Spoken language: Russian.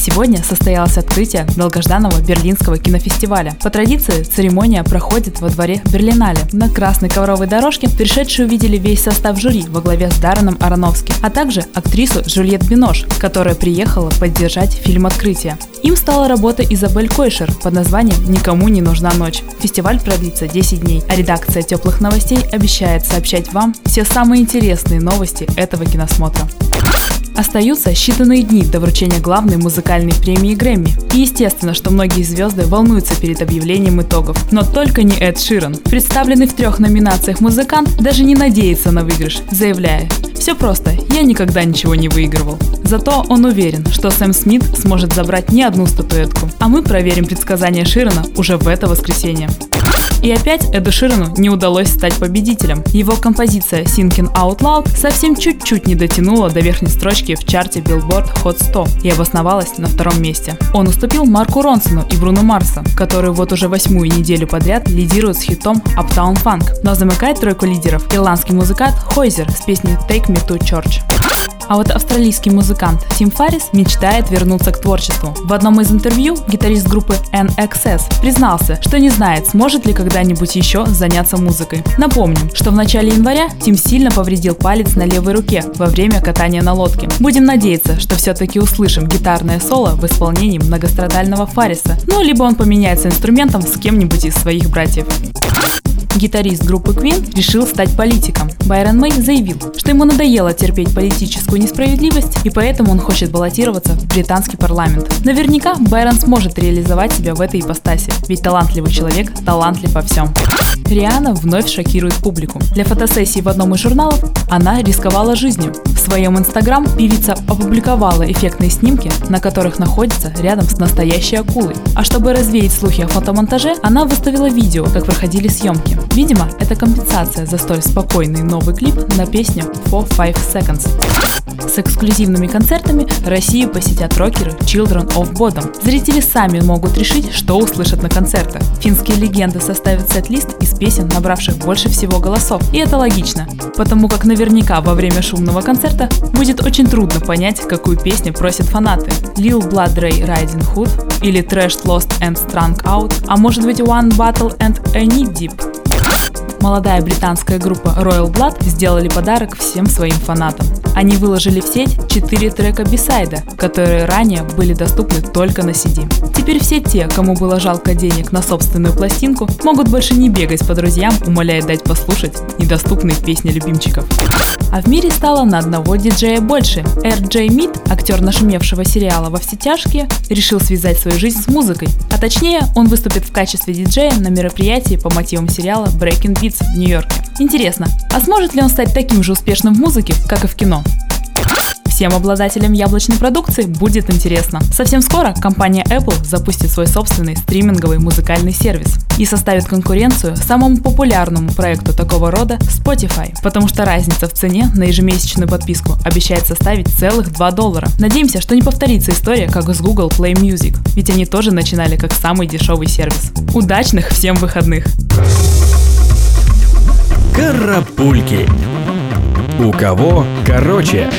Сегодня состоялось открытие долгожданного Берлинского кинофестиваля. По традиции церемония проходит во дворе Берлинале. На красной ковровой дорожке пришедшие увидели весь состав жюри во главе с Дарреном Ароновским, а также актрису Жюльет Бинош, которая приехала поддержать фильм «Открытие». Им стала работа Изабель Койшер под названием «Никому не нужна ночь». Фестиваль продлится 10 дней, а редакция теплых новостей обещает сообщать вам все самые интересные новости этого киносмотра. Остаются считанные дни до вручения главной музыкальной премии Грэмми. И естественно, что многие звезды волнуются перед объявлением итогов. Но только не Эд Ширан. Представленный в трех номинациях музыкант даже не надеется на выигрыш, заявляя «Все просто, я никогда ничего не выигрывал». Зато он уверен, что Сэм Смит сможет забрать не одну статуэтку. А мы проверим предсказания Ширана уже в это воскресенье. И опять Эду Ширану не удалось стать победителем. Его композиция Thinking Out Loud совсем чуть-чуть не дотянула до верхней строчки в чарте Billboard Hot 100 и обосновалась на втором месте. Он уступил Марку Ронсону и Бруно Марсу, которые вот уже восьмую неделю подряд лидируют с хитом Uptown Funk, но замыкает тройку лидеров ирландский музыкант Хойзер с песней Take Me to Church. А вот австралийский музыкант Тим Фаррис мечтает вернуться к творчеству. В одном из интервью гитарист группы NXS признался, что не знает, сможет ли когда-нибудь еще заняться музыкой. Напомним, что в начале января Тим сильно повредил палец на левой руке во время катания на лодке. Будем надеяться, что все-таки услышим гитарное соло в исполнении многострадального Фарриса, ну либо он поменяется инструментом с кем-нибудь из своих братьев гитарист группы Queen, решил стать политиком. Байрон Мэй заявил, что ему надоело терпеть политическую несправедливость, и поэтому он хочет баллотироваться в британский парламент. Наверняка Байрон сможет реализовать себя в этой ипостаси, ведь талантливый человек талантлив во всем. Риана вновь шокирует публику. Для фотосессии в одном из журналов она рисковала жизнью. В своем инстаграм певица опубликовала эффектные снимки, на которых находится рядом с настоящей акулой. А чтобы развеять слухи о фотомонтаже, она выставила видео, как проходили съемки. Видимо, это компенсация за столь спокойный новый клип на песню For Five Seconds. С эксклюзивными концертами Россию посетят рокеры Children of Bodom. Зрители сами могут решить, что услышат на концертах. Финские легенды составят сет-лист из песен, набравших больше всего голосов. И это логично, потому как наверняка во время шумного концерта будет очень трудно понять, какую песню просят фанаты. Lil Blood Ray Riding Hood или Trash Lost and Strung Out, а может быть One Battle and a Knee Deep. Молодая британская группа Royal Blood сделали подарок всем своим фанатам. Они выложили в сеть 4 трека бисайда, которые ранее были доступны только на CD. Теперь все те, кому было жалко денег на собственную пластинку, могут больше не бегать по друзьям, умоляя дать послушать недоступные песни любимчиков. А в мире стало на одного диджея больше. Р.Джей Мид, актер нашумевшего сериала «Во все тяжкие», решил связать свою жизнь с музыкой. А точнее, он выступит в качестве диджея на мероприятии по мотивам сериала Breaking Beats в Нью-Йорке. Интересно, а сможет ли он стать таким же успешным в музыке, как и в кино? Всем обладателям яблочной продукции будет интересно. Совсем скоро компания Apple запустит свой собственный стриминговый музыкальный сервис и составит конкуренцию самому популярному проекту такого рода Spotify, потому что разница в цене на ежемесячную подписку обещает составить целых 2 доллара. Надеемся, что не повторится история, как с Google Play Music, ведь они тоже начинали как самый дешевый сервис. Удачных всем выходных! Карапульки. У кого короче?